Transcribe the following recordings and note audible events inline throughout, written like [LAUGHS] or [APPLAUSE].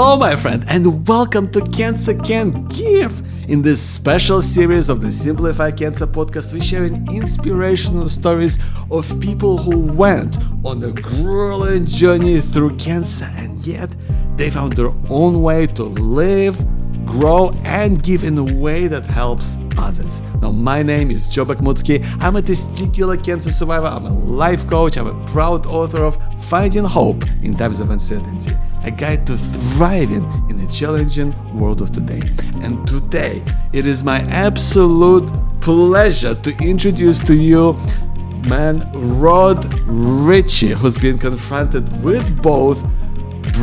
Hello, my friend, and welcome to Cancer Can Give. In this special series of the Simplify Cancer podcast, we're sharing inspirational stories of people who went on a grueling journey through cancer and yet they found their own way to live, grow, and give in a way that helps others. Now, my name is Joe Bakhmutsky. I'm a testicular cancer survivor, I'm a life coach, I'm a proud author of Finding Hope in Times of Uncertainty, a guide to thriving in a challenging world of today. And today, it is my absolute pleasure to introduce to you man Rod Ritchie, who's been confronted with both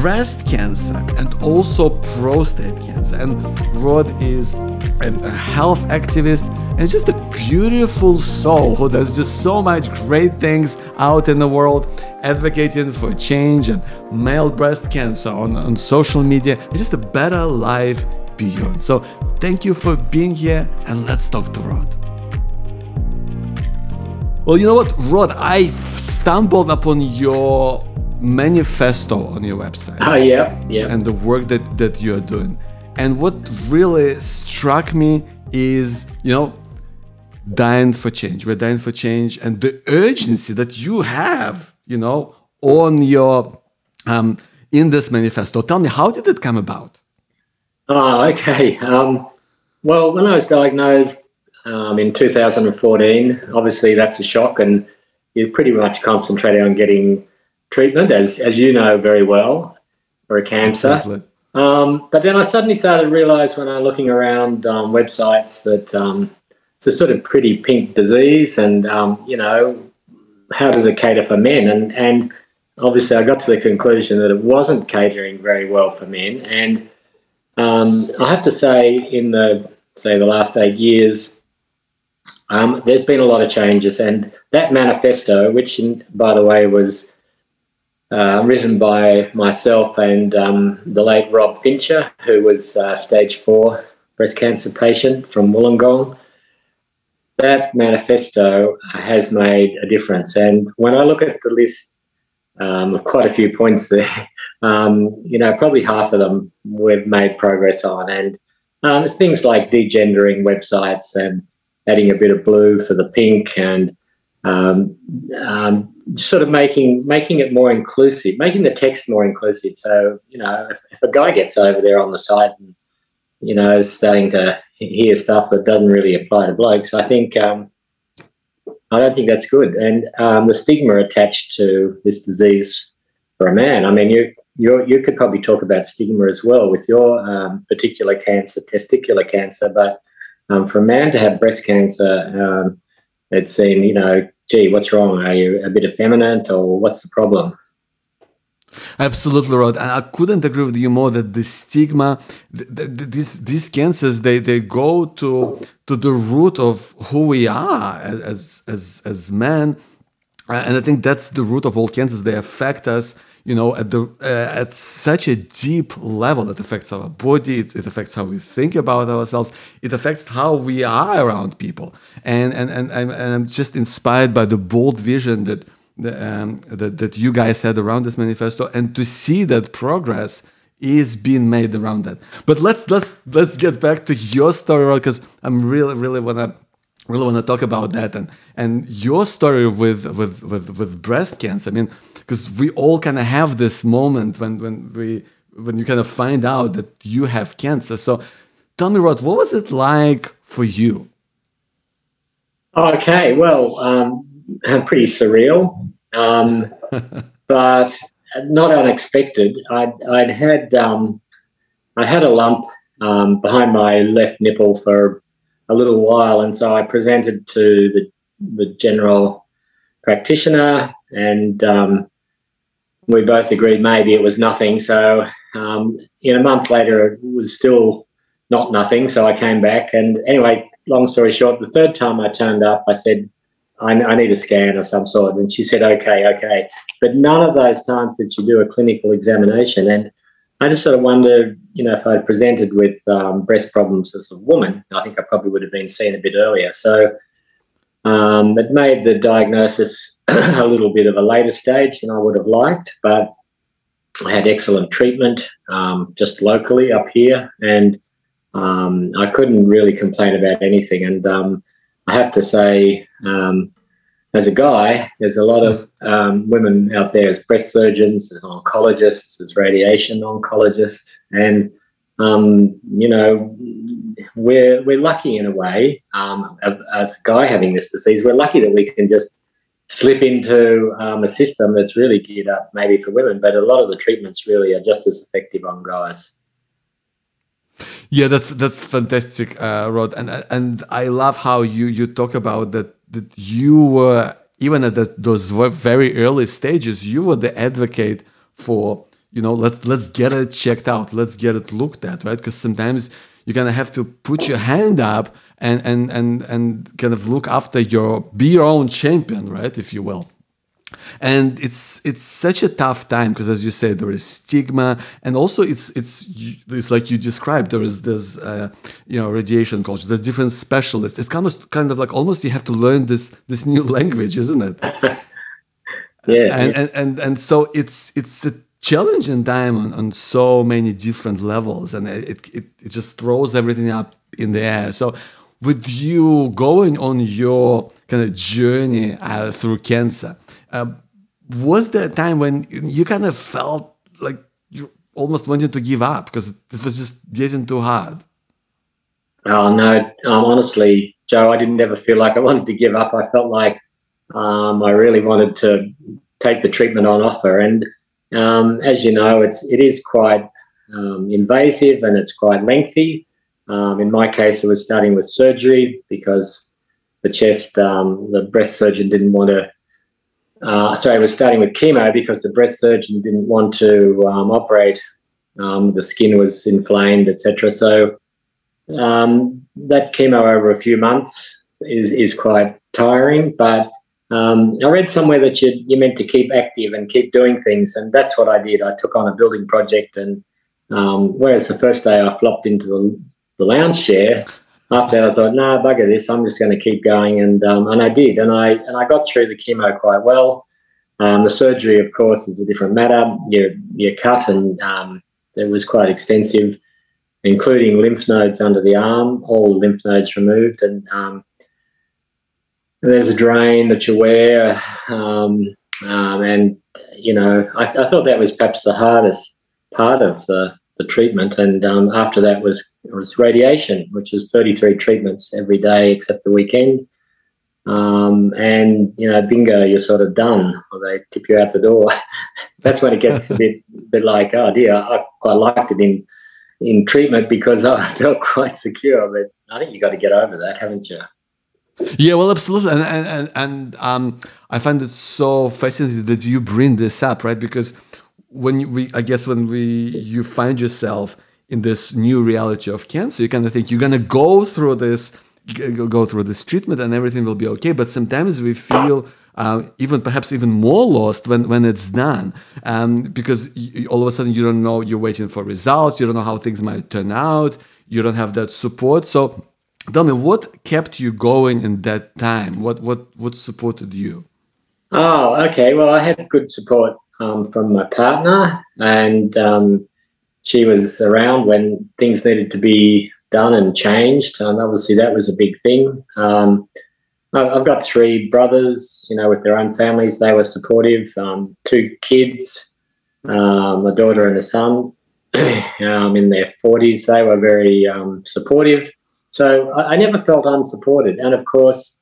breast cancer and also prostate cancer. And Rod is a health activist and just a beautiful soul who does just so much great things out in the world, advocating for change and male breast cancer on, on social media and just a better life beyond. So thank you for being here and let's talk to Rod. Well, you know what, Rod, I stumbled upon your manifesto on your website. Oh, yeah, yeah. And the work that, that you're doing. And what really struck me is, you know, dying for change. We're dying for change, and the urgency that you have, you know, on your um, in this manifesto. Tell me, how did it come about? Oh, okay. Um, well, when I was diagnosed um, in 2014, obviously that's a shock, and you pretty much concentrated on getting treatment, as as you know very well, for a cancer. Um, but then I suddenly started to realise when I was looking around um, websites that um, it's a sort of pretty pink disease, and um, you know, how does it cater for men? And and obviously, I got to the conclusion that it wasn't catering very well for men. And um, I have to say, in the say the last eight years, um, there's been a lot of changes, and that manifesto, which in, by the way was uh, written by myself and um, the late Rob Fincher, who was uh, stage four breast cancer patient from Wollongong. That manifesto has made a difference. And when I look at the list um, of quite a few points there, [LAUGHS] um, you know, probably half of them we've made progress on. And um, things like degendering websites and adding a bit of blue for the pink and um, um, sort of making making it more inclusive, making the text more inclusive. So you know, if, if a guy gets over there on the site and you know starting to hear stuff that doesn't really apply to blokes, I think um, I don't think that's good. And um, the stigma attached to this disease for a man. I mean, you you you could probably talk about stigma as well with your um, particular cancer, testicular cancer, but um, for a man to have breast cancer, it seemed you know gee, what's wrong? Are you a bit effeminate or what's the problem? Absolutely, Rod. And I couldn't agree with you more that the stigma, th- th- these these cancers, they they go to to the root of who we are as as as men, and I think that's the root of all cancers. They affect us you know at the uh, at such a deep level it affects our body it, it, affects how we think about ourselves it affects how we are around people. And and and, and i'm just inspired by the bold vision that um, that, that you guys had around this manifesto and to see that progress is being made around that. But let's let's let's get back to your story because i'm really really want to really want to talk about that and and your story with with with, with breast cancer. I mean because we all kind of have this moment when when we when you kind of find out that you have cancer. So tell me, Rod, what was it like for you? Okay, well, um, [LAUGHS] pretty surreal, um, [LAUGHS] but not unexpected. I'd, I'd had um, I had a lump um, behind my left nipple for a little while, and so I presented to the the general practitioner, and um, we both agreed maybe it was nothing. So, um, in a month later, it was still not nothing. So I came back, and anyway, long story short, the third time I turned up, I said, I, I need a scan of some sort. And she said, okay, okay. But none of those times did she do a clinical examination. And I just sort of wondered, you know, if I'd presented with um, breast problems as a woman, I think I probably would have been seen a bit earlier. So um, it made the diagnosis [CLEARS THROAT] a little bit of a later stage than I would have liked, but I had excellent treatment um, just locally up here, and um, I couldn't really complain about anything. And um, I have to say, um, as a guy, there's a lot of um, women out there as breast surgeons, as oncologists, as radiation oncologists, and um, you know, we're we're lucky in a way. As a guy having this disease, we're lucky that we can just slip into um, a system that's really geared up maybe for women, but a lot of the treatments really are just as effective on guys. Yeah, that's that's fantastic, uh, Rod, and and I love how you you talk about that that you were even at the, those very early stages, you were the advocate for you know let's let's get it checked out, let's get it looked at, right? Because sometimes you're gonna have to put your hand up and and and and kind of look after your be your own champion, right, if you will. And it's it's such a tough time because as you said there is stigma and also it's it's it's like you described there is this uh, you know radiation culture there's different specialists. It's kind of kind of like almost you have to learn this this new [LAUGHS] language isn't it? Yeah. And, and and and so it's it's a challenging time on, on so many different levels and it, it it just throws everything up in the air so with you going on your kind of journey uh, through cancer uh, was there a time when you kind of felt like you almost wanted to give up because this was just getting too hard? Oh no, um, honestly, Joe, I didn't ever feel like I [LAUGHS] wanted to give up. I felt like um, I really wanted to take the treatment on offer, and um, as you know, it's it is quite um, invasive and it's quite lengthy. Um, in my case, it was starting with surgery because the chest, um, the breast surgeon didn't want to uh, sorry, I was starting with chemo because the breast surgeon didn't want to um, operate. Um, the skin was inflamed, etc. So that chemo over a few months is, is quite tiring. But um, I read somewhere that you, you're meant to keep active and keep doing things, and that's what I did. I took on a building project, and um, whereas the first day I flopped into the, the lounge chair, after that, I thought, nah, bugger this. I'm just going to keep going, and um, and I did, and I and I got through the chemo quite well. Um, the surgery, of course, is a different matter. You're you're cut, and um, it was quite extensive, including lymph nodes under the arm, all lymph nodes removed, and um, there's a drain that you wear, um, um, and you know, I, I thought that was perhaps the hardest part of the the treatment, and um, after that was was radiation, which is 33 treatments every day except the weekend. Um, and you know, bingo, you're sort of done, or they tip you out the door. [LAUGHS] That's when it gets a [LAUGHS] bit, bit like, oh dear, I quite liked it in in treatment because [LAUGHS] I felt quite secure. But I think you got to get over that, haven't you? Yeah, well, absolutely, and and and, um, I find it so fascinating that you bring this up, right? Because when we, I guess, when we you find yourself in this new reality of cancer, you kind of think you're gonna go through this, go through this treatment, and everything will be okay. But sometimes we feel. Uh, even perhaps even more lost when, when it's done um, because you, all of a sudden you don't know you're waiting for results you don't know how things might turn out you don't have that support so tell me what kept you going in that time what what what supported you oh okay well i had good support um, from my partner, and um, she was around when things needed to be done and changed. And obviously, that was a big thing. Um, I've got three brothers, you know, with their own families. They were supportive. Um, two kids, um, a daughter and a son, [CLEARS THROAT] um, in their forties. They were very supportive. So I, I never felt unsupported. And of course,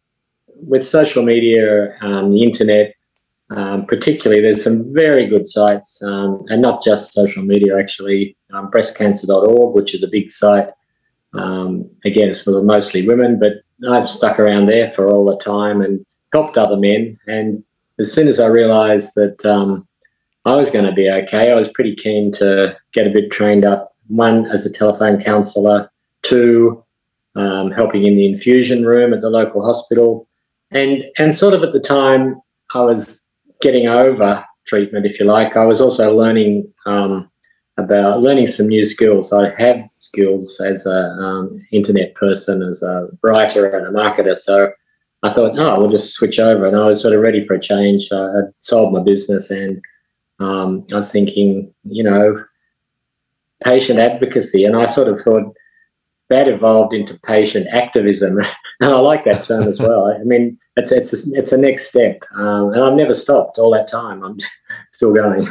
with social media, um, the internet, um, particularly, there's some very good sites, um, and not just social media, actually. Um, breastcancer.org, which is a big site. Um, again, it's for mostly women, but I've stuck around there for all the time and helped other men. And as soon as I realised that um, I was going to be okay, I was pretty keen to get a bit trained up. One, as a telephone counsellor, two, um, helping in the infusion room at the local hospital. And, and sort of at the time, I was getting over treatment, if you like, I was also learning um, about learning some new skills. I had skills as a um, internet person, as a writer and a marketer. So I thought, oh, we'll just switch over. And I was sort of ready for a change. I had sold my business and um, I was thinking, you know, patient advocacy, and I sort of thought that evolved into patient activism, [LAUGHS] and I like that term as well. I mean, it's it's a, it's a next step, um, and I've never stopped all that time. I'm [LAUGHS] still going.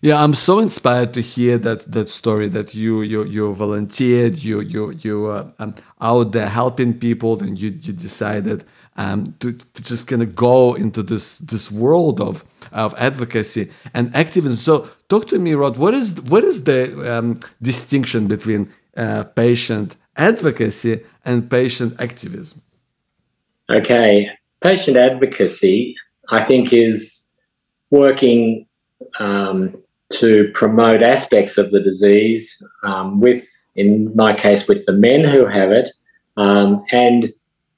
Yeah, I'm so inspired to hear that that story that you you you volunteered, you you you uh, um, out there helping people, and you you decided um, to, to just kind of go into this this world of of advocacy and activism. So, talk to me, Rod. What is what is the um, distinction between uh, patient advocacy and patient activism? Okay, patient advocacy, I think, is working. Um, to promote aspects of the disease um, with, in my case, with the men who have it, um, and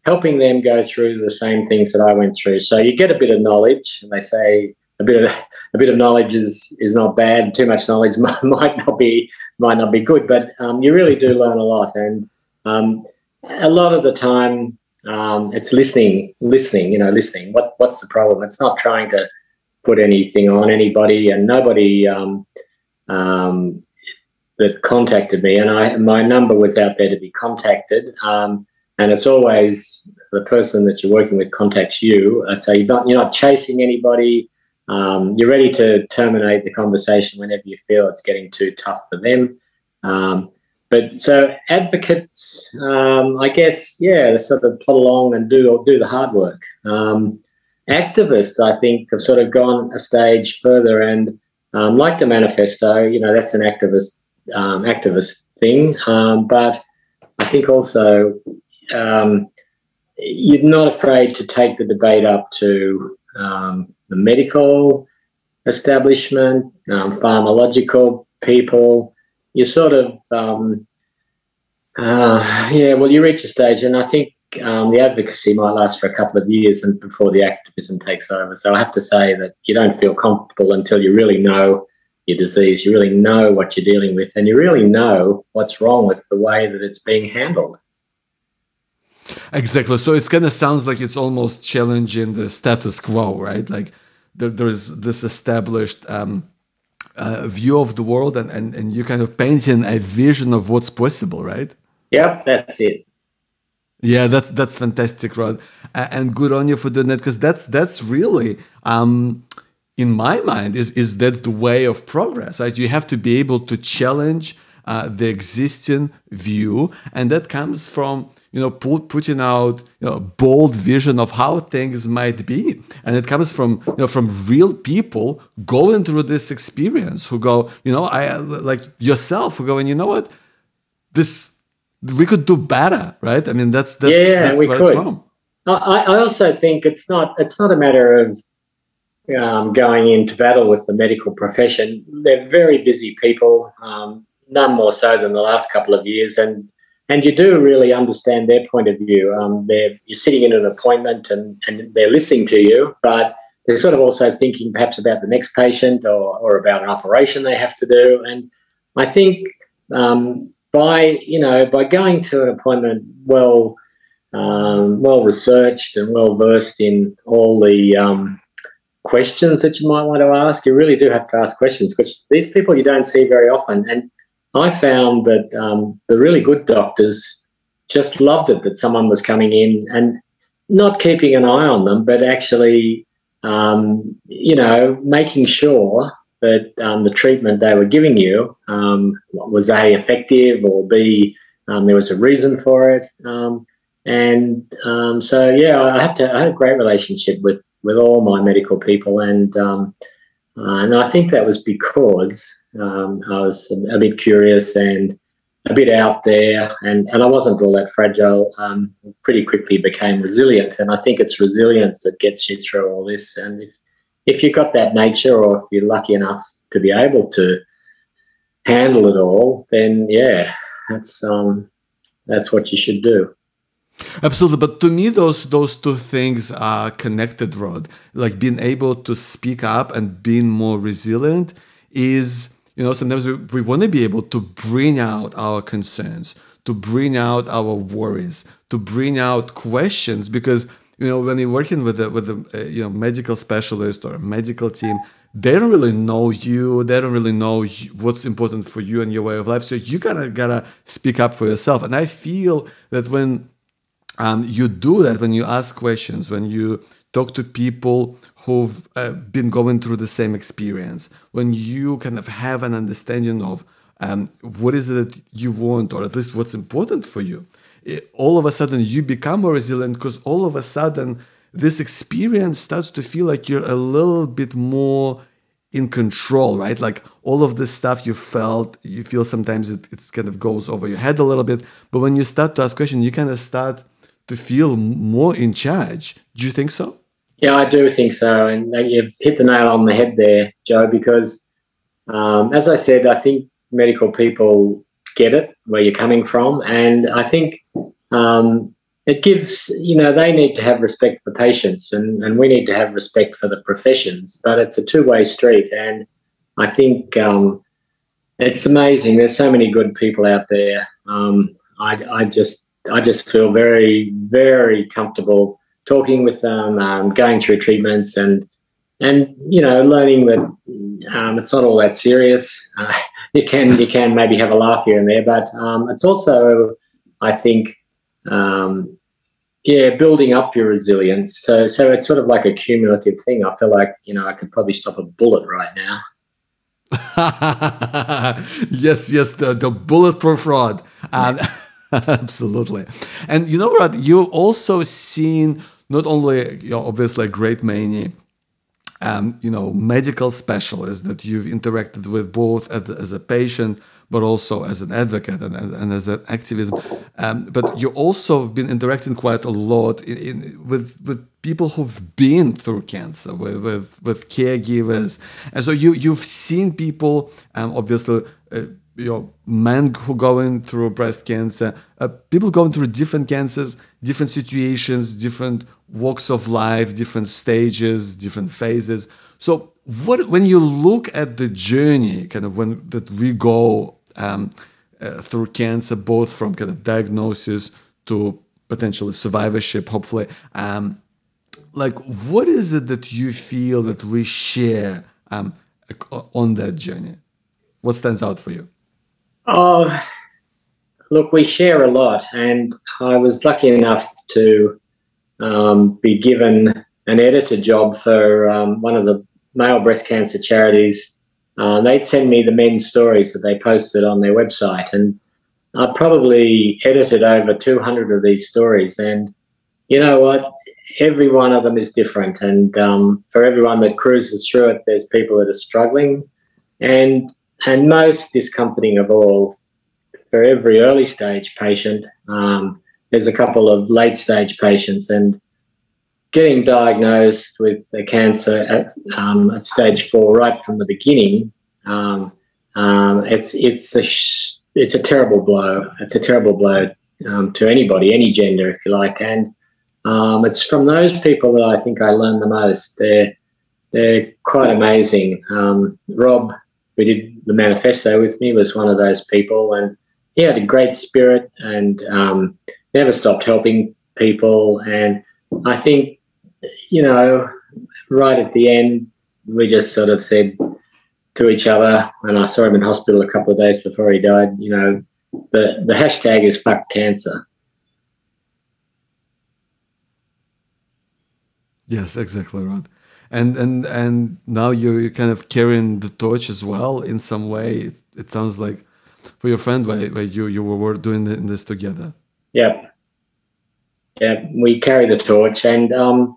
helping them go through the same things that I went through. So you get a bit of knowledge, and they say a bit of a bit of knowledge is is not bad. Too much knowledge [LAUGHS] might not be might not be good, but um, you really do learn a lot, and um, a lot of the time. Um, it's listening, listening. You know, listening. What what's the problem? It's not trying to put anything on anybody, and nobody um, um, that contacted me, and I my number was out there to be contacted, um, and it's always the person that you're working with contacts you. Uh, so you're not you're not chasing anybody. Um, you're ready to terminate the conversation whenever you feel it's getting too tough for them. Um, but so advocates, um, I guess, yeah, they sort of plod along and do do the hard work. Um, activists, I think, have sort of gone a stage further and, um, like the manifesto, you know, that's an activist um, activist thing, but I think also you're not afraid to take the debate up to um, the medical establishment, um, pharmacological people. You sort of, uh, yeah, well, you reach a stage, and I think um, the advocacy might last for a couple of years and before the activism takes over. So I have to say that you don't feel comfortable until you really know your disease, you really know what you're dealing with, and you really know what's wrong with the way that it's being handled. Exactly. So it's kind of sounds like it's almost challenging the status quo, right? Like there, there's this established um, uh, view of the world, and, and, and you kind of painting a vision of what's possible, right? Yep, that's it. Yeah, that's that's fantastic, Rod, and good on you for doing that because that's that's really, um, in my mind, is is that's the way of progress, right? You have to be able to challenge uh, the existing view, and that comes from you know put, putting out you know bold vision of how things might be, and it comes from you know from real people going through this experience who go, you know, I like yourself who go, and you know what, this we could do better, right? I mean, that's that's yeah, that's we could. I, I also think it's not it's not a matter of um, going into battle with the medical profession. They're very busy people, um, none more so than the last couple of years, and and you do really understand their point of view. Um, they're you're sitting in an appointment and and they're listening to you, but they're sort of also thinking perhaps about the next patient or or about an operation they have to do, and I think um, by you know by going to an appointment well um, well researched and well versed in all the um, questions that you might want to ask, you really do have to ask questions because these people you don't see very often. And I found that um, the really good doctors just loved it that someone was coming in and not keeping an eye on them, but actually, um, you know, making sure that um, the treatment they were giving you um, was a effective or b um, there was a reason for it um, and so yeah I have to I had a great relationship with with all my medical people and uh, and I think that was because I was a, bit curious and a bit out there and, and I wasn't all that fragile pretty quickly became resilient and I think it's resilience that gets you through all this and if if you've got that nature or if you're lucky enough to be able to handle it all, then yeah, that's um, that's what you should do. Absolutely, but to me, those those two things are connected. Rod, like being able to speak up and being more resilient is, you know, sometimes we, we want to be able to bring out our concerns, to bring out our worries, to bring out questions because you know when you're working with a with a you know medical specialist or a medical team they don't really know you. They don't really know what's important for you and your way of life. So you of gotta speak up for yourself. And I feel that when um, you do that, when you ask questions, when you talk to people who've uh, been going through the same experience, when you kind of have an understanding of um, what is it that you want, or at least what's important for you, it, all of a sudden you become more resilient because all of a sudden this experience starts to feel like you're a little bit more in control, right? Like all of this stuff you felt, you feel sometimes it it's kind of goes over your head a little bit. But when you start to ask questions, you kind of start to feel more in charge. Do you think so? Yeah, I do think so. And you've hit the nail on the head there, Joe, because um, as I said, I think medical people get it where you're coming from. And I think um, it gives you know they need to have respect for patients and, and we need to have respect for the professions but it's a two-way street and i think um, it's amazing there's so many good people out there um, I, I just i just feel very very comfortable talking with them um, going through treatments and and you know learning that um, it's not all that serious uh, [LAUGHS] you can you can maybe have a laugh here and there but um, it's also i think um, yeah, building up your resilience. So, so it's sort of like a cumulative thing. I feel like you know I could probably stop a bullet right now. [LAUGHS] yes, yes, the the bulletproof rod. Um, [LAUGHS] absolutely, and you know what? You've also seen not only you know, obviously a great many um, you know medical specialists that you've interacted with both as, a patient but also as an advocate and, and as an activism. Um, but you also have been interacting quite a lot in, in, with with people who've been through cancer, with with, with caregivers, and so you you've seen people, um, obviously. Uh, you know, men who going through breast cancer, uh, people going through different cancers, different situations, different walks of life, different stages, different phases. So, what when you look at the journey, kind of when that we go um, uh, through cancer, both from kind of diagnosis to potentially survivorship, hopefully. Um, like, what is it that you feel that we share um, on that journey? What stands out for you? Oh, look, we share a lot, and I was lucky enough to um, be given an editor job for um, one of the male breast cancer charities uh, they'd send me the men's stories that they posted on their website, and I probably edited over 200 of these stories. And you know what? Every one of them is different, and um, for everyone that cruises through it, there's people that are struggling, and and most discomforting of all, for every early stage patient, um, there's a couple of late stage patients, and getting diagnosed with a cancer at, um, at stage four right from the beginning, um, um, it's it's a sh- it's a terrible blow. It's a terrible blow um, to anybody, any gender, if you like. And um, it's from those people that I think I learned the most. They're they're quite amazing. Um, Rob, who did the manifesto with me, was one of those people, and he had a great spirit and never stopped helping people. And I think you know, right at the end, we just sort of said to each other, and I saw him in hospital a couple of days before he died, you know, the, the hashtag is fuck cancer. Yes, exactly right. And and and now you're kind of carrying the torch as well in some way. It, it sounds like for your friend where, where you you were doing this together. Yeah, yeah, we carry the torch, and um,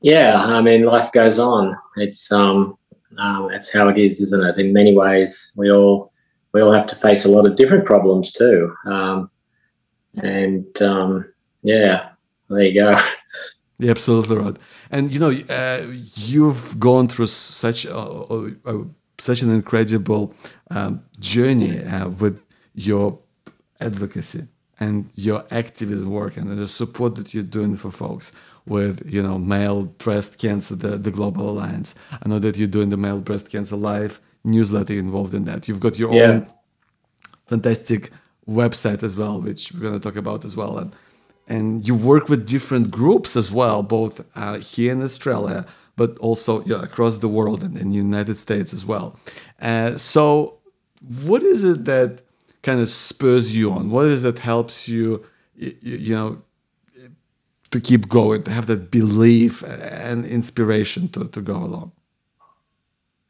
yeah, I mean, life goes on. It's um, um, that's how it is, isn't it? In many ways, we all we all have to face a lot of different problems too. Um, and um, yeah, there you go. Yeah, absolutely right. And you know, uh, you've gone through such a, a, a such an incredible um, journey uh, with your advocacy and your activism work and the support that you're doing for folks with you know male breast cancer the, the global alliance i know that you're doing the male breast cancer live newsletter involved in that you've got your yeah. own fantastic website as well which we're going to talk about as well and and you work with different groups as well both uh, here in australia but also yeah, across the world and in the United States as well. Uh, so, what is it that kind of spurs you on? What is that helps you, you, know, to keep going, to have that belief and inspiration to, to go along?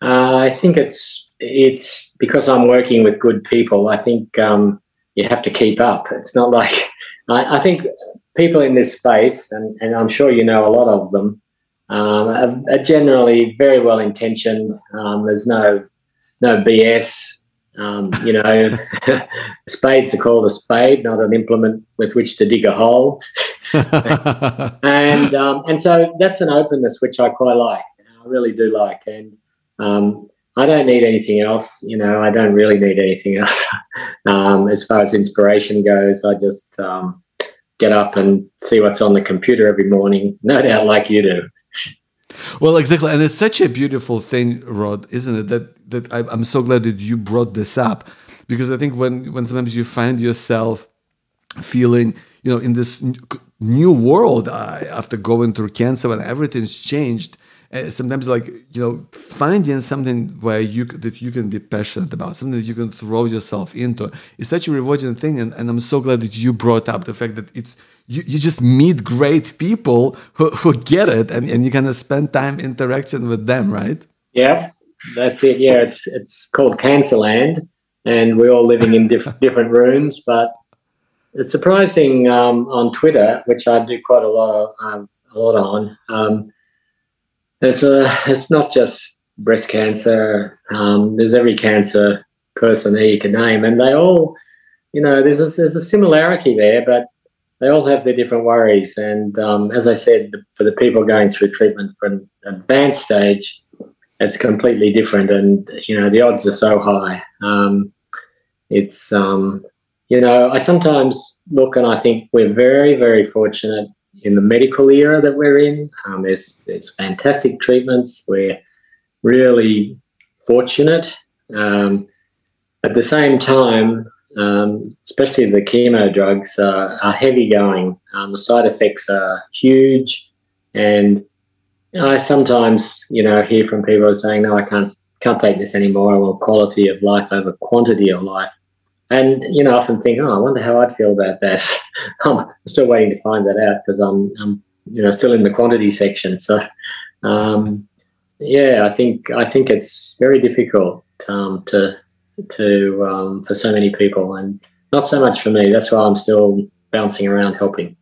Uh, I think it's it's because I'm working with good people. I think um, you have to keep up. It's not like [LAUGHS] I, I, think people in this space, and, and I'm sure you know a lot of them, um, are, are, generally very well intentioned. Um, there's no no BS. Um, you know, [LAUGHS] spades are called a spade, not an implement with which to dig a hole. [LAUGHS] and um, and so that's an openness which I quite like. I really do like, and um, I don't need anything else. You know, I don't really need anything [LAUGHS] else. um, as far as inspiration goes, I just um, get up and see what's on the computer every morning, no doubt, like you do. Well, exactly, and it's such a beautiful thing, Rod, isn't it? That that I, I'm so glad that you brought this up, because I think when when sometimes you find yourself feeling, you know, in this new world uh, after going through cancer and everything's changed, uh, sometimes like you know finding something where you that you can be passionate about something that you can throw yourself into is such a rewarding thing and, and i'm so glad that you brought up the fact that it's you, you just meet great people who, who get it and, and you kind of spend time interacting with them right yeah that's it yeah it's it's called cancerland and we're all living in diff- [LAUGHS] different rooms but it's surprising um, on twitter which i do quite a lot of um, a lot on um, there's a it's not just breast cancer. Um, there's every cancer person there you can name, and they all, you know, there's a, there's a similarity there, but they all have their different worries. And um, as I said, for the people going through treatment for an advanced stage, it's completely different, and you know the odds are so high. Um, it's um, you know I sometimes look and I think we're very very fortunate in the medical era that we're in. Um, there's there's fantastic treatments. We're really fortunate. Um, at the same time, um, especially the chemo drugs uh, are heavy going. Um, the side effects are huge, and I sometimes you know hear from people saying, "No, I can't can't take this anymore. I want quality of life over quantity of life." And you know, I often think, oh, I wonder how I'd feel about that. [LAUGHS] I'm still waiting to find that out because I'm, I'm, you know, still in the quantity section. [LAUGHS] So, um, yeah, I think I think it's very difficult um, to to um, for so many people, and not so much for me. That's why I'm still bouncing around helping.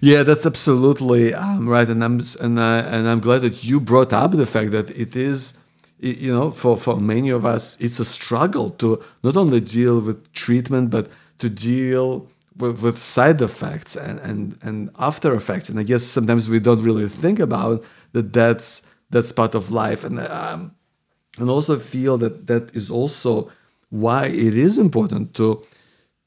Yeah, that's absolutely um, right, and I'm and I, and I'm glad that you brought up the fact that it is you know, for, for many of us, it's a struggle to not only deal with treatment, but to deal with, with side effects and, and, and after effects. And I guess sometimes we don't really think about that that's, that's part of life. And, um, and also feel that that is also why it is important to,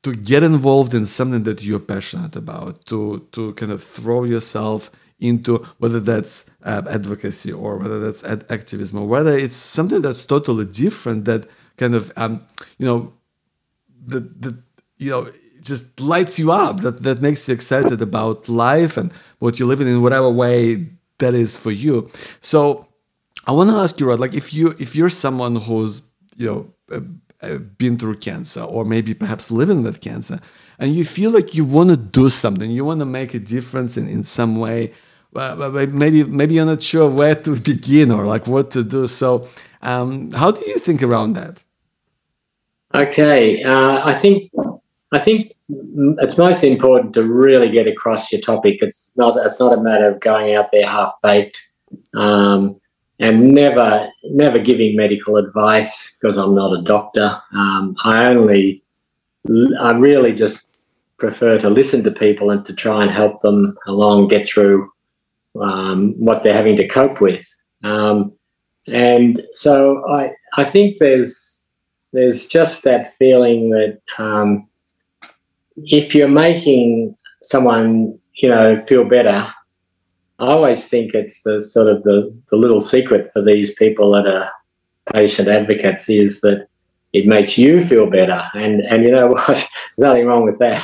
to get involved in something that you're passionate about, to, to kind of throw yourself into whether that's uh, advocacy or whether that's ad- activism or whether it's something that's totally different that kind of um, you know that that you know just lights you up that that makes you excited about life and what you're living in whatever way that is for you. So i want to ask you Rod, like if you if you're someone who's you know uh, uh, been through cancer or maybe perhaps living with cancer and you feel like you want to do something you want to make a difference in, in some way but maybe maybe you're not sure where to [LAUGHS] begin or like what to do. So, um, how do you think around that? Okay, uh, I think I think it's most important to really get across your topic. It's not it's not a matter of going out there half baked um, and never never giving medical advice because I'm not a doctor. Um, I only I really just prefer to listen to people and to try and help them along get through um, what they're having to cope with. Um, and so I, I think there's, there's just that feeling that um, if you're making someone, you know, feel better, I always think it's the sort of the, the little secret for these people that are patient advocates is that it makes you feel better. And, and you know [LAUGHS] what? There's nothing wrong with that.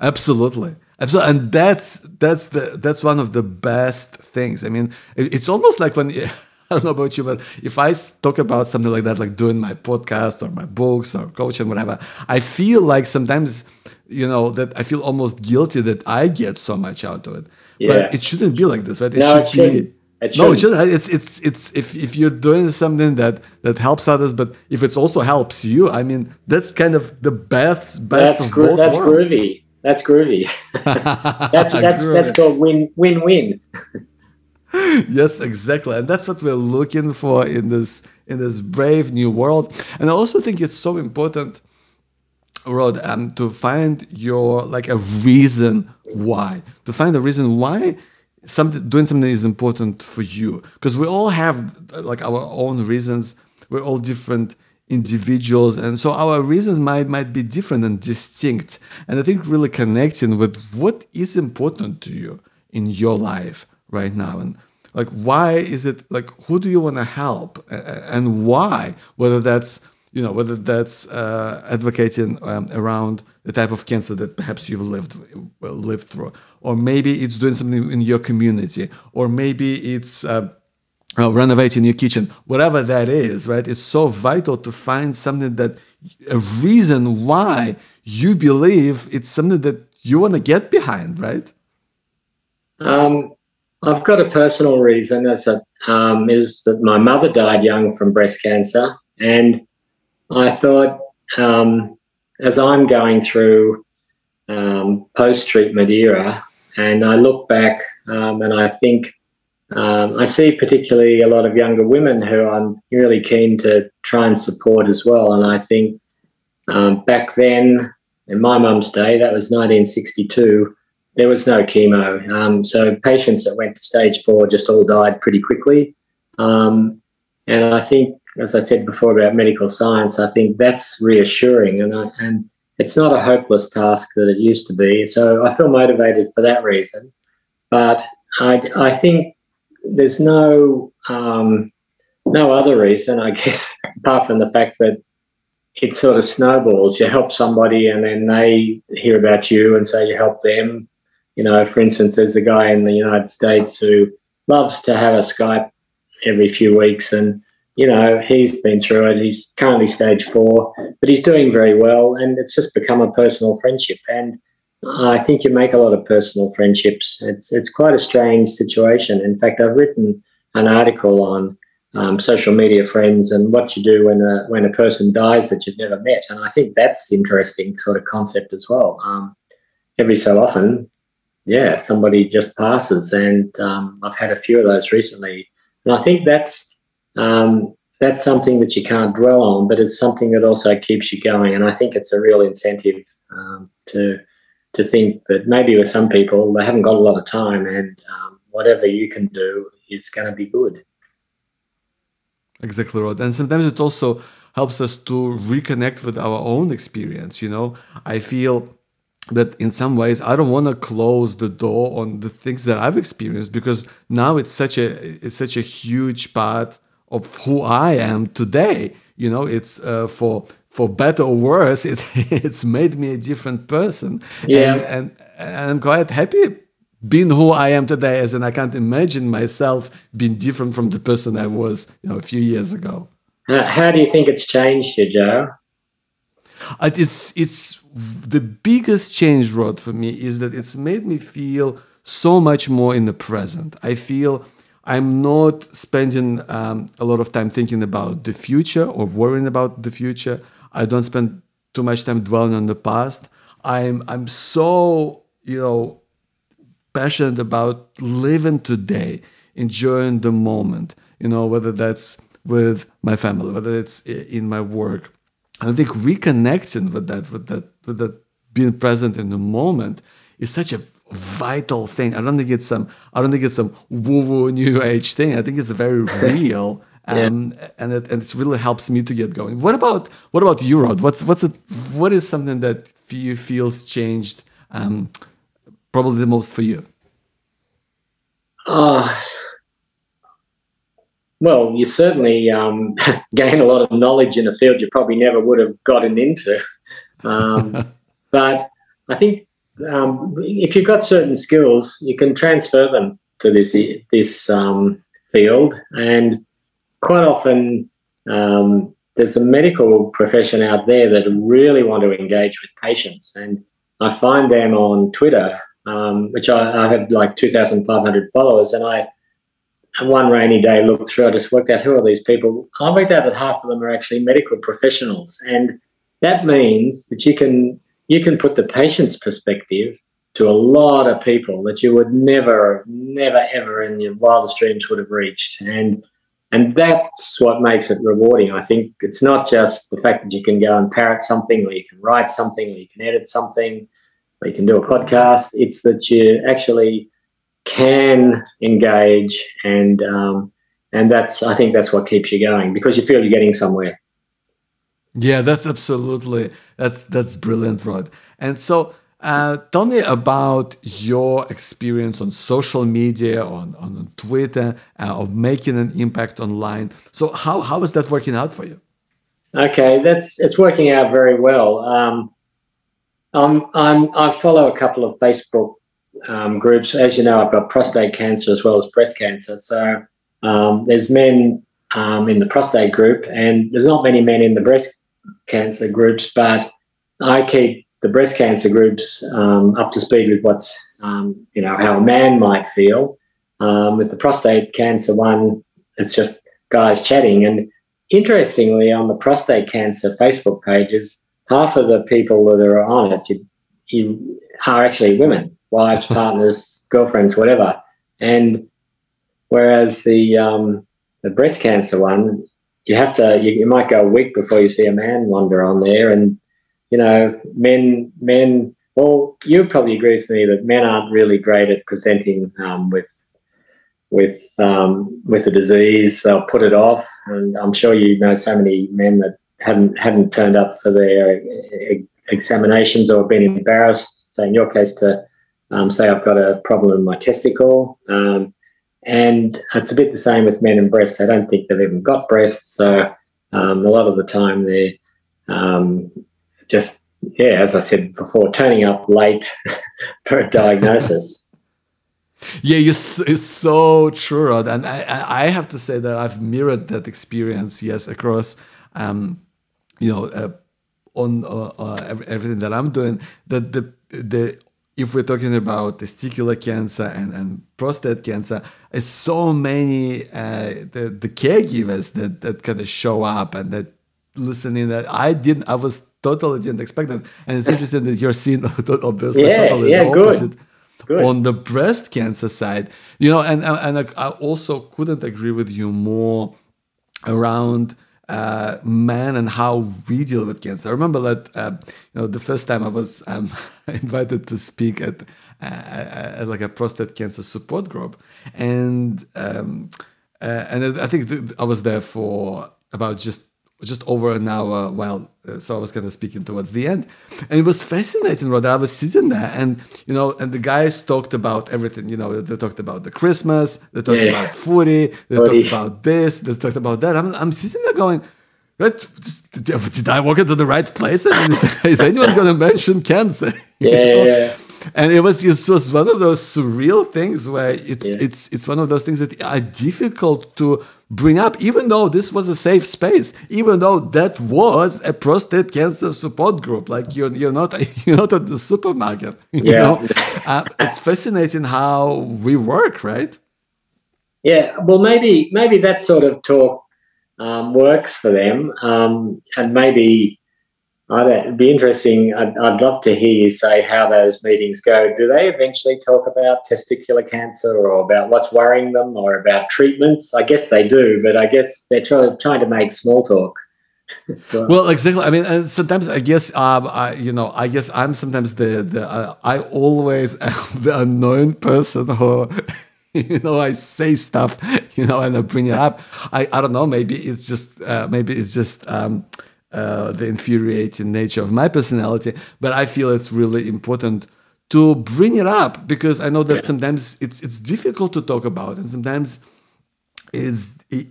Absolutely. Absolutely, and that's that's the that's one of the best things. I mean, it's almost like when [LAUGHS] I don't know about you, but if I talk about something like that, like doing my podcast or my books or coaching, whatever, I feel like sometimes, you know, that I feel almost guilty that I get so much out of it. Yeah. But it shouldn't be like this, right? It no, should it be. It no, it shouldn't. It's it's it's if if you're doing something that that helps others, but if it also helps you, I mean, that's kind of the best best that's of both That's worlds. groovy. That's groovy. [LAUGHS] [LAUGHS] that's that's groovy. that's called win win win. [LAUGHS] yes, exactly, and that's what we're looking for in this in this brave new world. And I also think it's so important, Rod, um, to find your like a reason why, to find a reason why something doing something is important for you, because we all have like our own reasons. We're all different individuals. And so our reasons might might be different and distinct. And i think really connecting with what is important to you in your life right now. And like why is it like who do you want to help and why? Whether that's you know whether that's uh, advocating um, around the type of cancer that perhaps you've lived lived through. Or maybe it's doing something in your community. Or maybe it's uh, uh, renovating your kitchen. Whatever that is right? It's so vital to find something that a reason why you believe it's something that you want to get behind right? Um I've got a personal reason, as a, um, is that my mother died young from breast cancer, and I thought, um, as I'm going through um, post-treatment era, and I look back um, and I think um, I see particularly a lot of younger women who I'm really keen to try and support as well, and I think um, back then, in my mum's day, that was 1962 there was no chemo. Um, so patients that went to stage four just all died pretty quickly. And I think, as I said before about medical science, I think that's reassuring. And, I, and it's not a hopeless task that it used to be. So I feel motivated for that reason. But I, I think there's no um, no other reason, I [LAUGHS] guess, apart from the fact that it sort of snowballs. You help somebody, and then they hear about you and say you help them, you know, for instance, there's a guy in the United States who loves to have a Skype every few weeks, and you know, he's been through it. He's currently stage four, but he's doing very well, and it's just become a personal friendship. And I think you make a lot of personal friendships. It's it's quite a strange situation. In fact, I've written an article on um, social media friends and what you do when a when a person dies that you've never met, and I think that's interesting sort of concept as well. Um, every so often, yeah, somebody just passes, and um, I've had a few of those recently, and I think that's um, that's something that you can't dwell on, but it's something that also keeps you going, and I think it's a real incentive um, to to think that maybe with some people they haven't got a lot of time, and um, whatever you can do is going to be good. Exactly right, and sometimes it also helps us to reconnect with our own experience. You know, I feel that in some ways I don't want to close the door on the things that I've experienced because now it's such a it's such a huge part of who I am today. You know, it's uh, for for better or worse, [LAUGHS] it it's made me a different person. Yeah, and, and, and I'm quite happy being who I am today, as and I can't imagine myself being different from the person I was, you know, a few years ago. How do you think it's changed you, Joe? Uh, it's it's the biggest change Rod for me is that it's made me feel so much more in the present. I feel I'm not spending um, a lot of time thinking about the future or worrying about the future. I don't spend too much time dwelling on the past. I'm I'm so you know passionate about living today, enjoying the moment. You know whether that's with my family, whether it's in my work, I think reconnecting with that, with that, with that being present in the moment is such a vital thing. I don't think it's some, I don't think it's some woo-woo new [LAUGHS] age thing. I think it's very [LAUGHS] real. Um, yeah. and it and it really helps me to get going. What about what about you, Rod? What's what's it? What is something that you feels changed? Um, probably the most for you. Uh, well, you certainly um, [LAUGHS] gain a lot of knowledge in a field you probably never would have gotten into. Um, but I think um, if you've got certain skills, you can transfer them to this this um, field, and quite often um, there's a medical profession out there that really want to engage with patients, and I find them on Twitter, um, which I, I have like 2,500 followers, and I one rainy day looked through, I just worked out who are these people. I worked out that half of them are actually medical professionals, and that means that you can you can put the patient's perspective to a lot of people that you would never, never, ever in your wildest dreams would have reached, and and that's what makes it rewarding. I think it's not just the fact that you can go and parrot something, or you can write something, or you can edit something, or you can do a podcast. It's that you actually can engage and um, and that's I think that's what keeps you going because you feel you're getting somewhere. Yeah, that's absolutely that's that's brilliant, Rod. And so, uh, tell me about your experience on social media, on on Twitter, uh, of making an impact online. So, how how is that working out for you? Okay, that's it's working out very well. Um, I'm, I'm I follow a couple of Facebook um, groups. As you know, I've got prostate cancer as well as breast cancer. So um, there's men um, in the prostate group, and there's not many men in the breast cancer groups. But I keep the breast cancer groups um, up to speed with what's um, you know how a man might feel. Um, with the prostate cancer one, it's just guys chatting. And interestingly, on the prostate cancer Facebook pages, half of the people that are on it you, you are actually women wives, [LAUGHS] partners, girlfriends, whatever. And whereas the um, the breast cancer one, you have to you, you, might go a week before you see a man wander on there, and you know, men men. Well, you probably agree with me that men aren't really great at presenting um, with with um, with the disease. They'll put it off, and I'm sure you know so many men that haven't haven't turned up for their examinations or been embarrassed. Say in your case to um, say I've got a problem in my testicle. Um, and it's a bit the same with men and breasts. They don't think they've even got breasts. So um, a lot of the time they're um, just, yeah, as I said before, turning up late [LAUGHS] for a diagnosis. Yeah, you, it's so true, Rod. And I, I have to say that I've mirrored that experience, yes, across, um, you know, uh, on uh, uh, everything that I'm doing. That the the if we're talking about testicular cancer and, and prostate cancer, it's so many uh, the, the caregivers that, that kind of show up and that listening that I didn't I was totally didn't expect that. And it's interesting that you're seeing [LAUGHS] obviously yeah, totally yeah, the opposite. Good. Good. On the breast cancer side, you know, and and I also couldn't agree with you more around uh, man and how we deal with cancer. I remember that uh, you know the first time I was um, [LAUGHS] invited to speak at, uh, at, like a prostate cancer support group, and um, uh, and I think I was there for about just just over an hour while uh, so i was kind of speaking towards the end and it was fascinating Rod i was sitting there and you know and the guys talked about everything you know they talked about the christmas they talked yeah. about foodie, they footy. talked about this they talked about that i'm, I'm sitting there going did I walk into the right place? I mean, is, [LAUGHS] is anyone going to mention cancer? [LAUGHS] Yeah, yeah, And it was it was one of those surreal things where it's yeah. it's it's one of those things that are difficult to bring up, even though this was a safe space, even though that was a prostate cancer support group. Like you're you're not [LAUGHS] you're not at the supermarket. [LAUGHS] You yeah. know? uh, it's fascinating how we work, right? Yeah. Well, maybe maybe that sort of talk um, works for them, um, and maybe I'd, it'd be interesting. I'd, I'd, love to hear you say how those meetings go. Do they eventually talk about testicular cancer or about what's worrying them or about treatments? I guess they do, but I guess they're try, trying to make small talk. [LAUGHS] so. Well, exactly. I mean, sometimes I guess, um, I, you know, I guess I'm sometimes the the uh, I always [LAUGHS] am the unknown person who [LAUGHS] you know i say stuff you know and i bring it up i i don't know maybe it's just uh, maybe it's just um, uh, the infuriating nature of my personality, but I feel it's really important to bring it up because I know that yeah. sometimes it's it's difficult to talk about, and sometimes it's it,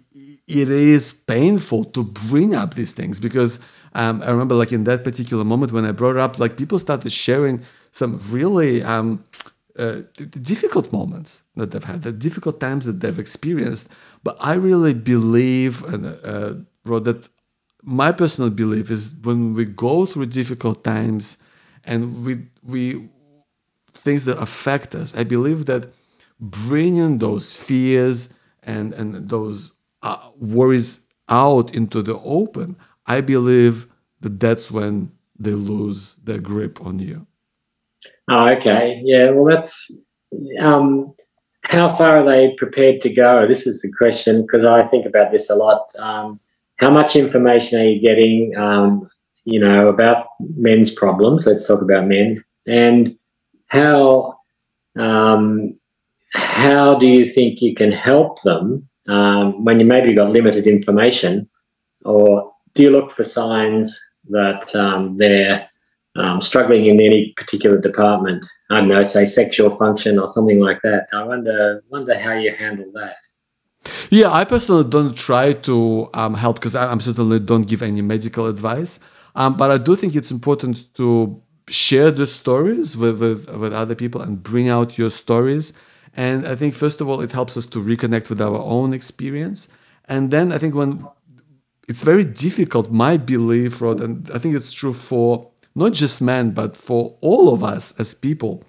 it is painful to bring up these things because um, I remember like in that particular moment when I brought it up, like people started sharing some really um, uh, difficult moments that they've had, the difficult times that they've experienced. But I really believe, and uh, Rod, that my personal belief is when we go through difficult times and we we things that affect us, I believe that bringing those fears and and those uh, worries out into the open, I believe that that's when they lose their grip on you. Oh, okay. Yeah. Well, that's um, how far are they prepared to go? This is the question because I think about this a lot. Um, how much information are you getting? Um, you know about men's problems. Let's talk about men and how um, how do you think you can help them um, when you maybe got limited information, or do you look for signs that um, they're um, struggling in any particular department? I don't know, say sexual function or something like that. I wonder wonder how you handle that. Yeah, I personally don't try to um, help because I, am certainly don't give any medical advice. Um, but I do think it's important to share the stories with, with, with other people and bring out your stories. And I think first of all, it helps us to reconnect with our own experience. And then I think when it's very difficult, my belief, Rod, and I think it's true for not just men, but for all of us as people.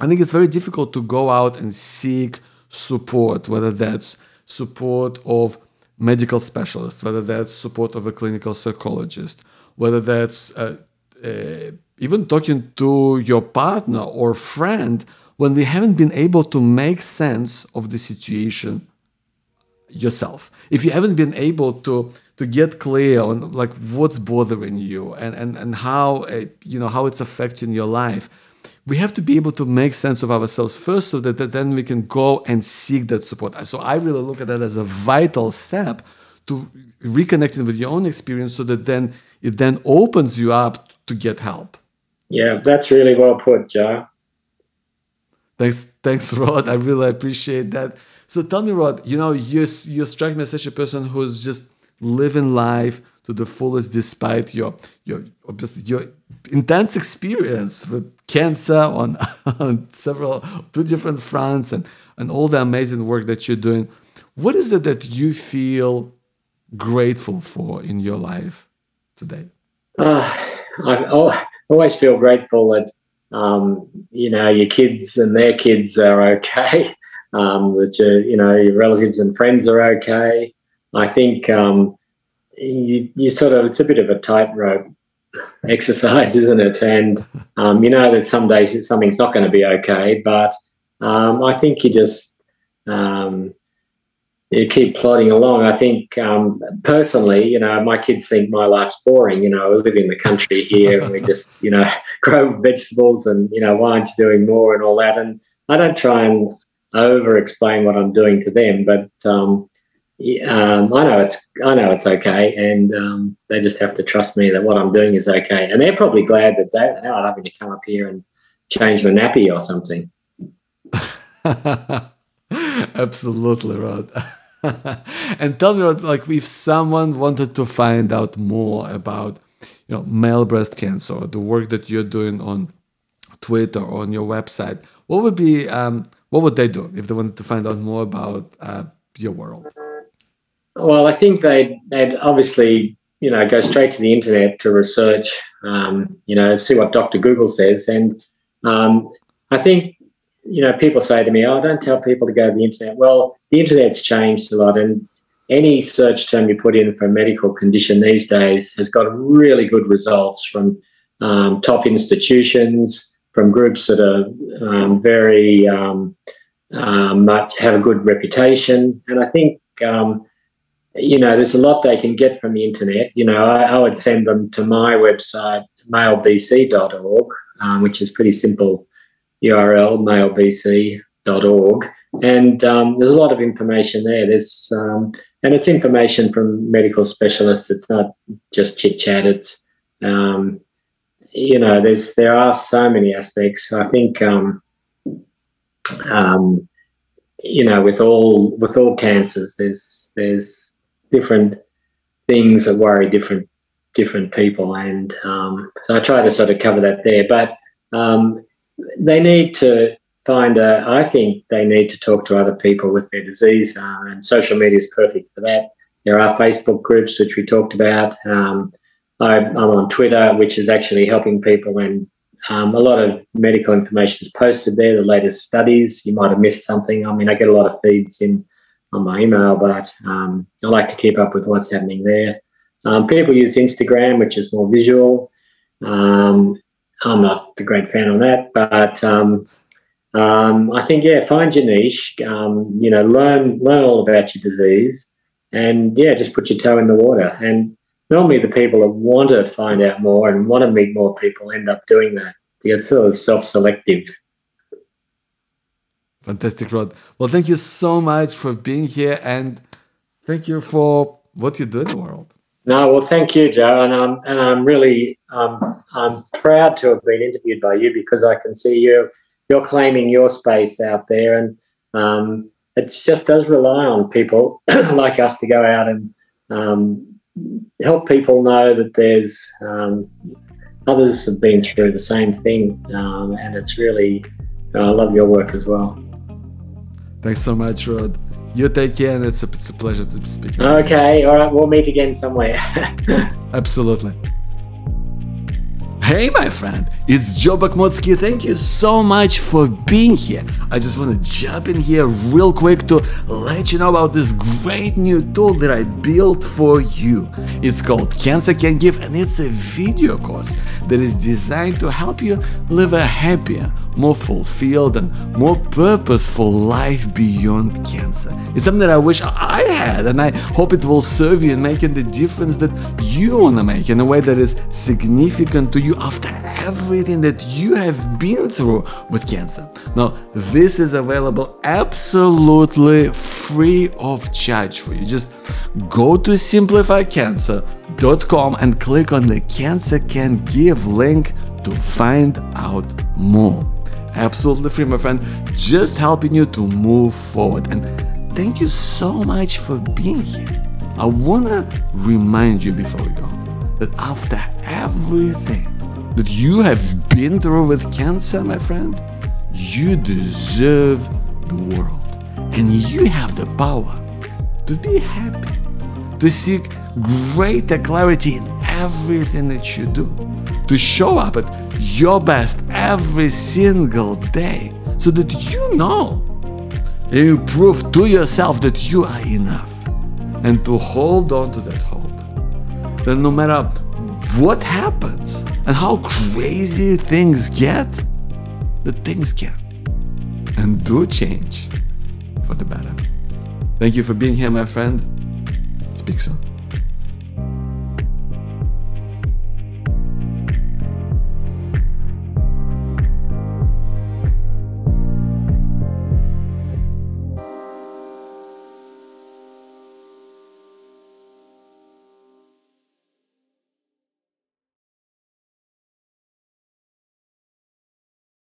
I think it's very difficult to go out and seek support, whether that's support of medical specialists, whether that's support of a clinical psychologist, whether that's uh, uh, even talking to your partner or friend when we haven't been able to make sense of the situation yourself. If you haven't been able to to get clear on like what's bothering you and and and how uh, you know how it's affecting your life we have to be able to make sense of ourselves first so that, that then we can go and seek that support. So i really look at that as a vital step to reconnecting with your own experience so that then it then opens you up to get help. Yeah that's really well put joe thanks thanks [LAUGHS] rod. I really appreciate that. So tell me rod you know you you strike me as such a person who's just living life to the fullest despite your your obviously your intense experience with cancer on, [LAUGHS] on several two different fronts and and all the amazing work that you're doing. What is it that you feel grateful for in your life today? Uh, I always feel grateful that um, you know your kids and their kids are okay [LAUGHS] um, that you know your relatives and friends are okay. I think um, you, you sort of it's a bit of a tightrope exercise, isn't it? And um, you know that some days something's not going to be okay, but um, I think you just um, you keep plodding along. I think um, personally, you know, my kids think my life's boring. You know, we live in the country here, and we [LAUGHS] just you know [LAUGHS] grow vegetables, and you know, why aren't you doing more and all that? And I don't try and over explain what I'm doing to them, but um, um, I know it's I know it's okay, and um, they just have to trust me that what I'm doing is okay. And they're probably glad that they, they're not having to come up here and change my nappy or something. [LAUGHS] Absolutely, Rod. [LAUGHS] and tell me, Rod, like if someone wanted to find out more about you know male breast cancer, or the work that you're doing on Twitter or on your website, what would be um, what would they do if they wanted to find out more about uh, your world? Well, I think they'd, they'd obviously, you know, go straight to the internet to research, um, you know, see what Dr. Google says. And um, I think, you know, people say to me, oh, don't tell people to go to the internet. Well, the internet's changed a lot. And any search term you put in for a medical condition these days has got really good results from um, top institutions, from groups that are um, very um, uh, much have a good reputation. And I think um, you know, there's a lot they can get from the internet. You know, I, I would send them to my website, malebc.org, um, which is pretty simple URL, malebc.org. And um, there's a lot of information there. There's um, and it's information from medical specialists. It's not just chit chat. It's um, you know, there's there are so many aspects. I think um, um, you know, with all with all cancers, there's there's different things that worry different different people, and um, so I try to sort of cover that there. But um, they need to find a, I think they need to talk to other people with their disease, uh, and social media is perfect for that. There are Facebook groups, which we talked about. Um, I, am on Twitter, which is actually helping people, and um, a lot of medical information is posted there, the latest studies. You might have missed something. I mean, I get a lot of feeds in on my email, but um, I like to keep up with what's happening there. Um, people use Instagram, which is more visual. Um, I'm not a great fan on that, but um, um, I think yeah, find your niche. Um, you know, learn learn all about your disease, and yeah, just put your toe in the water. And normally, the people that want to find out more and want to meet more people end up doing that. It's sort of self-selective. Fantastic, Rod. Well, thank you so much for being here, and thank you for what you do in the world. No, well, thank you, Joe, and I'm and I'm really um, I'm proud to have been interviewed by you because I can see you you're claiming your space out there, and um, it just does rely on people [CLEARS THROAT] like us to go out and um, help people know that there's um, others have been through the same thing, um, and it's really I love your work as well. Thanks so much, Rod. You take care, and it's a, it's a pleasure to speak. Okay, all right, we'll meet again somewhere. [LAUGHS] Absolutely. Hey, my friend, it's Joe Bakhmutsky. Thank you so much for being here. I just want to jump in here real quick to let you know about this great new tool that I built for you. It's called Cancer Can Give, and it's a video course that is designed to help you live a happier, more fulfilled, and more purposeful life beyond cancer. It's something that I wish I had, and I hope it will serve you in making the difference that you want to make in a way that is significant to you after everything that you have been through with cancer. Now, this is available absolutely free of charge for you. Just go to simplifycancer.com and click on the Cancer Can Give link to find out more. Absolutely free, my friend. Just helping you to move forward. And thank you so much for being here. I want to remind you before we go that after everything that you have been through with cancer, my friend, you deserve the world. And you have the power to be happy, to seek greater clarity in everything that you do, to show up at your best every single day so that you know and you prove to yourself that you are enough and to hold on to that hope. That no matter what happens and how crazy things get, that things can and do change for the better. Thank you for being here, my friend. Speak soon.